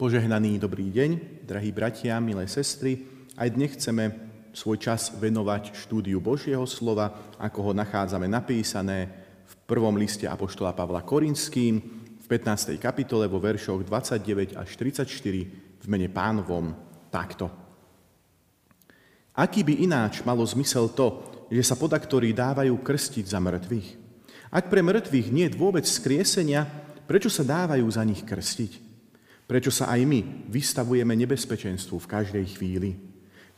Požehnaný dobrý deň, drahí bratia, milé sestry. Aj dnes chceme svoj čas venovať štúdiu Božieho slova, ako ho nachádzame napísané v prvom liste Apoštola Pavla Korinským, v 15. kapitole vo veršoch 29 až 34 v mene pánovom takto. Aký by ináč malo zmysel to, že sa podaktorí dávajú krstiť za mŕtvych? Ak pre mŕtvych nie je vôbec skriesenia, prečo sa dávajú za nich krstiť? Prečo sa aj my vystavujeme nebezpečenstvu v každej chvíli?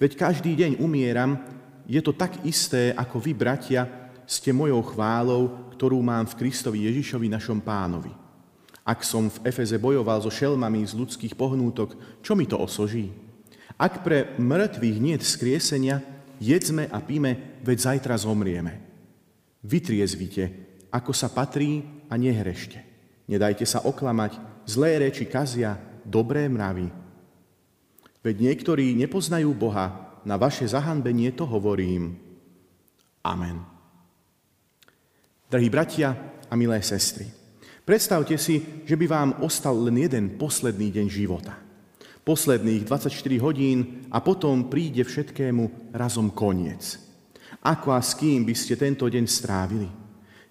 Veď každý deň umieram, je to tak isté, ako vy, bratia, ste mojou chválou, ktorú mám v Kristovi Ježišovi, našom pánovi. Ak som v Efeze bojoval so šelmami z ľudských pohnútok, čo mi to osoží? Ak pre mŕtvych nie skriesenia, jedzme a píme, veď zajtra zomrieme. Vytriezvite, ako sa patrí a nehrešte. Nedajte sa oklamať, zlé reči kazia dobré mravy. Veď niektorí nepoznajú Boha, na vaše zahanbenie to hovorím. Amen. Drahí bratia a milé sestry, predstavte si, že by vám ostal len jeden posledný deň života. Posledných 24 hodín a potom príde všetkému razom koniec. Ako a s kým by ste tento deň strávili?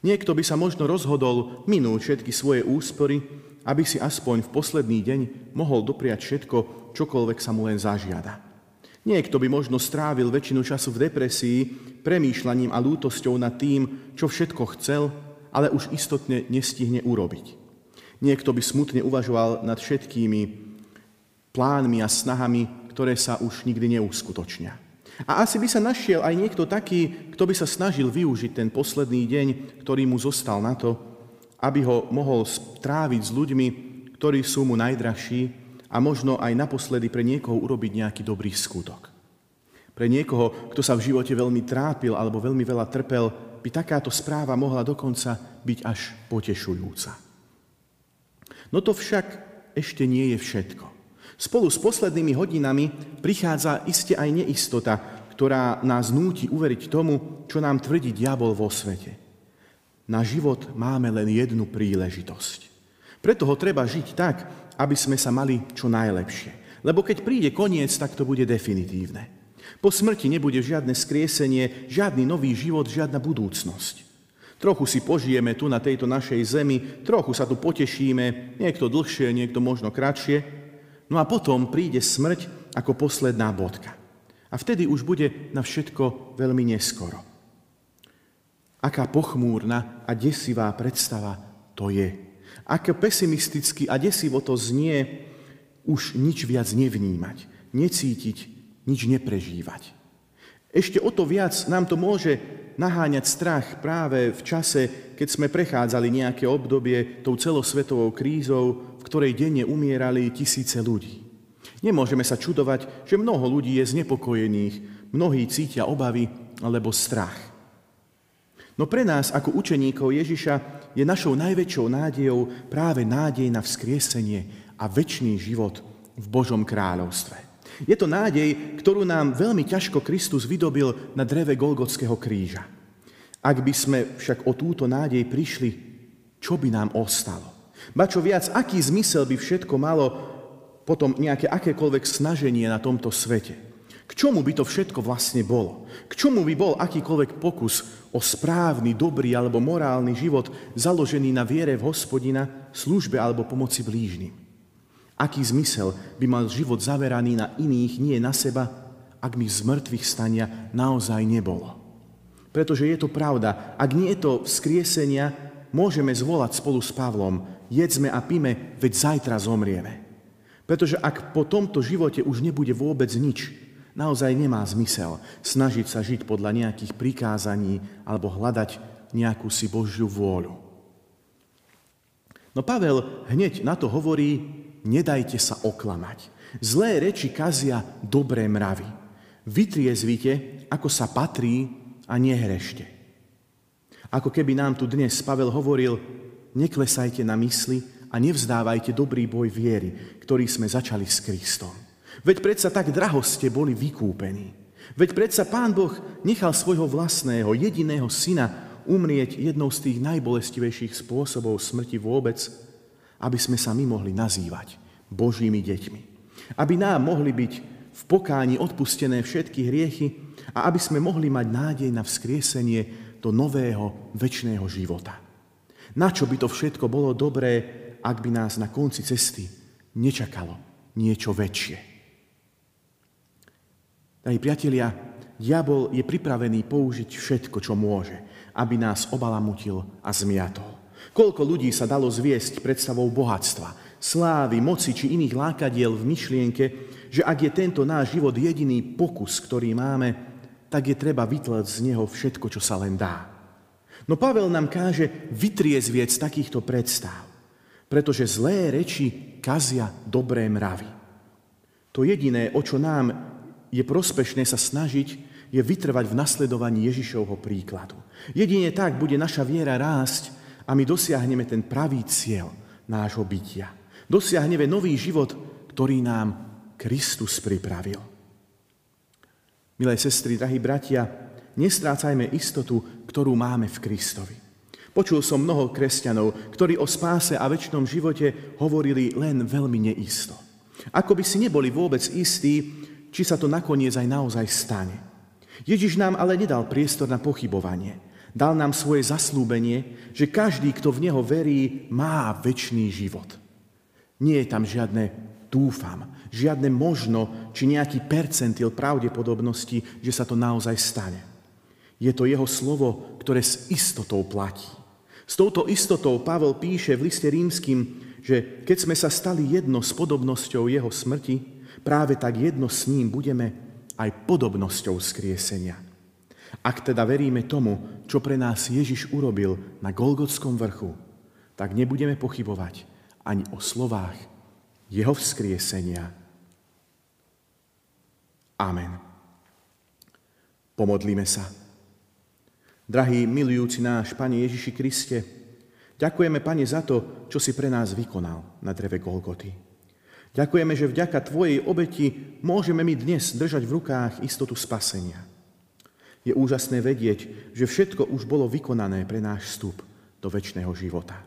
Niekto by sa možno rozhodol minúť všetky svoje úspory aby si aspoň v posledný deň mohol dopriať všetko, čokoľvek sa mu len zažiada. Niekto by možno strávil väčšinu času v depresii, premýšľaním a lútosťou nad tým, čo všetko chcel, ale už istotne nestihne urobiť. Niekto by smutne uvažoval nad všetkými plánmi a snahami, ktoré sa už nikdy neuskutočnia. A asi by sa našiel aj niekto taký, kto by sa snažil využiť ten posledný deň, ktorý mu zostal na to, aby ho mohol stráviť s ľuďmi, ktorí sú mu najdražší a možno aj naposledy pre niekoho urobiť nejaký dobrý skutok. Pre niekoho, kto sa v živote veľmi trápil alebo veľmi veľa trpel, by takáto správa mohla dokonca byť až potešujúca. No to však ešte nie je všetko. Spolu s poslednými hodinami prichádza iste aj neistota, ktorá nás núti uveriť tomu, čo nám tvrdí diabol vo svete. Na život máme len jednu príležitosť. Preto ho treba žiť tak, aby sme sa mali čo najlepšie. Lebo keď príde koniec, tak to bude definitívne. Po smrti nebude žiadne skriesenie, žiadny nový život, žiadna budúcnosť. Trochu si požijeme tu na tejto našej zemi, trochu sa tu potešíme, niekto dlhšie, niekto možno kratšie, no a potom príde smrť ako posledná bodka. A vtedy už bude na všetko veľmi neskoro. Aká pochmúrna a desivá predstava to je. Aké pesimisticky a desivo to znie, už nič viac nevnímať, necítiť, nič neprežívať. Ešte o to viac nám to môže naháňať strach práve v čase, keď sme prechádzali nejaké obdobie tou celosvetovou krízou, ktorej denne umierali tisíce ľudí. Nemôžeme sa čudovať, že mnoho ľudí je znepokojených, mnohí cítia obavy alebo strach. No pre nás ako učeníkov Ježiša je našou najväčšou nádejou práve nádej na vzkriesenie a väčší život v Božom kráľovstve. Je to nádej, ktorú nám veľmi ťažko Kristus vydobil na dreve Golgotského kríža. Ak by sme však o túto nádej prišli, čo by nám ostalo? Ba čo viac, aký zmysel by všetko malo potom nejaké akékoľvek snaženie na tomto svete? K čomu by to všetko vlastne bolo? K čomu by bol akýkoľvek pokus o správny, dobrý alebo morálny život založený na viere v hospodina, službe alebo pomoci blížnym? Aký zmysel by mal život zaveraný na iných, nie na seba, ak mi z mŕtvych stania naozaj nebolo? Pretože je to pravda, ak nie je to vzkriesenia, môžeme zvolať spolu s Pavlom, jedzme a píme, veď zajtra zomrieme. Pretože ak po tomto živote už nebude vôbec nič, Naozaj nemá zmysel snažiť sa žiť podľa nejakých prikázaní alebo hľadať nejakú si Božiu vôľu. No Pavel hneď na to hovorí, nedajte sa oklamať. Zlé reči kazia dobré mravy. Vytriezvite, ako sa patrí a nehrešte. Ako keby nám tu dnes Pavel hovoril, neklesajte na mysli a nevzdávajte dobrý boj viery, ktorý sme začali s Kristom. Veď predsa tak draho ste boli vykúpení. Veď predsa Pán Boh nechal svojho vlastného, jediného syna umrieť jednou z tých najbolestivejších spôsobov smrti vôbec, aby sme sa my mohli nazývať Božími deťmi. Aby nám mohli byť v pokáni odpustené všetky hriechy a aby sme mohli mať nádej na vzkriesenie do nového, väčšného života. Na čo by to všetko bolo dobré, ak by nás na konci cesty nečakalo niečo väčšie. Drahí priatelia, diabol je pripravený použiť všetko, čo môže, aby nás obalamutil a zmiatol. Koľko ľudí sa dalo zviesť predstavou bohatstva, slávy, moci či iných lákadiel v myšlienke, že ak je tento náš život jediný pokus, ktorý máme, tak je treba vytlať z neho všetko, čo sa len dá. No Pavel nám káže vytriezvieť z takýchto predstav, pretože zlé reči kazia dobré mravy. To jediné, o čo nám je prospešné sa snažiť, je vytrvať v nasledovaní Ježišovho príkladu. Jedine tak bude naša viera rásť a my dosiahneme ten pravý cieľ nášho bytia. Dosiahneme nový život, ktorý nám Kristus pripravil. Milé sestry, drahí bratia, nestrácajme istotu, ktorú máme v Kristovi. Počul som mnoho kresťanov, ktorí o spáse a väčšnom živote hovorili len veľmi neisto. Ako by si neboli vôbec istí, či sa to nakoniec aj naozaj stane. Ježiš nám ale nedal priestor na pochybovanie. Dal nám svoje zaslúbenie, že každý, kto v Neho verí, má väčší život. Nie je tam žiadne dúfam, žiadne možno, či nejaký percentil pravdepodobnosti, že sa to naozaj stane. Je to jeho slovo, ktoré s istotou platí. S touto istotou Pavel píše v liste rímským, že keď sme sa stali jedno s podobnosťou jeho smrti, práve tak jedno s ním budeme aj podobnosťou skriesenia. Ak teda veríme tomu, čo pre nás Ježiš urobil na Golgotskom vrchu, tak nebudeme pochybovať ani o slovách jeho vzkriesenia. Amen. Pomodlíme sa. Drahý, milujúci náš Pane Ježiši Kriste, ďakujeme, Pane, za to, čo si pre nás vykonal na dreve Golgoty. Ďakujeme, že vďaka Tvojej obeti môžeme my dnes držať v rukách istotu spasenia. Je úžasné vedieť, že všetko už bolo vykonané pre náš vstup do väčšného života.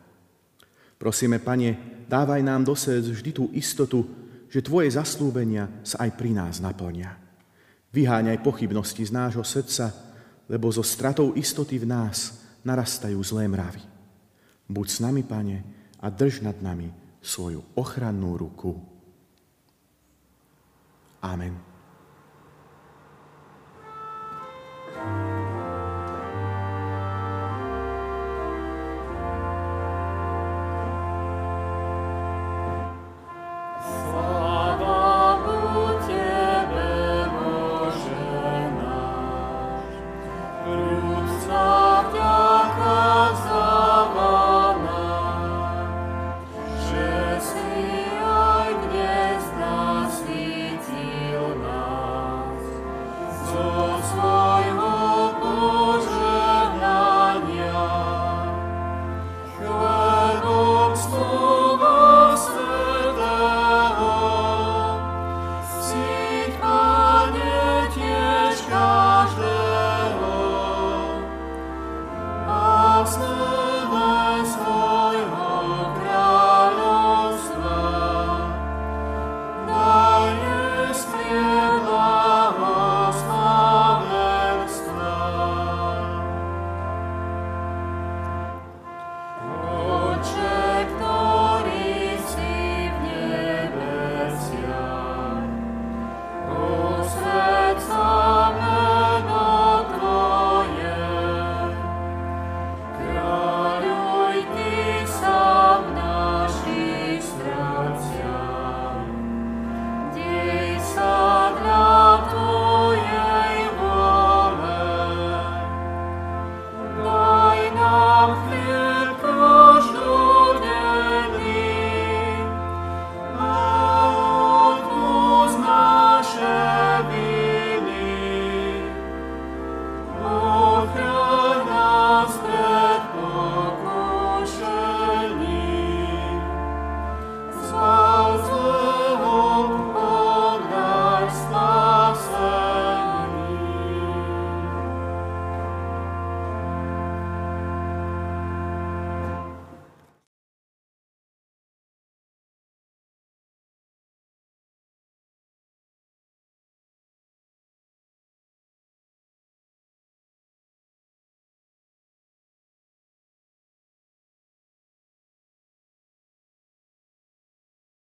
Prosíme, Pane, dávaj nám do srdc vždy tú istotu, že Tvoje zaslúbenia sa aj pri nás naplnia. Vyháňaj pochybnosti z nášho srdca, lebo so stratou istoty v nás narastajú zlé mravy. Buď s nami, Pane, a drž nad nami svoju ochrannú ruku. Amen. thank you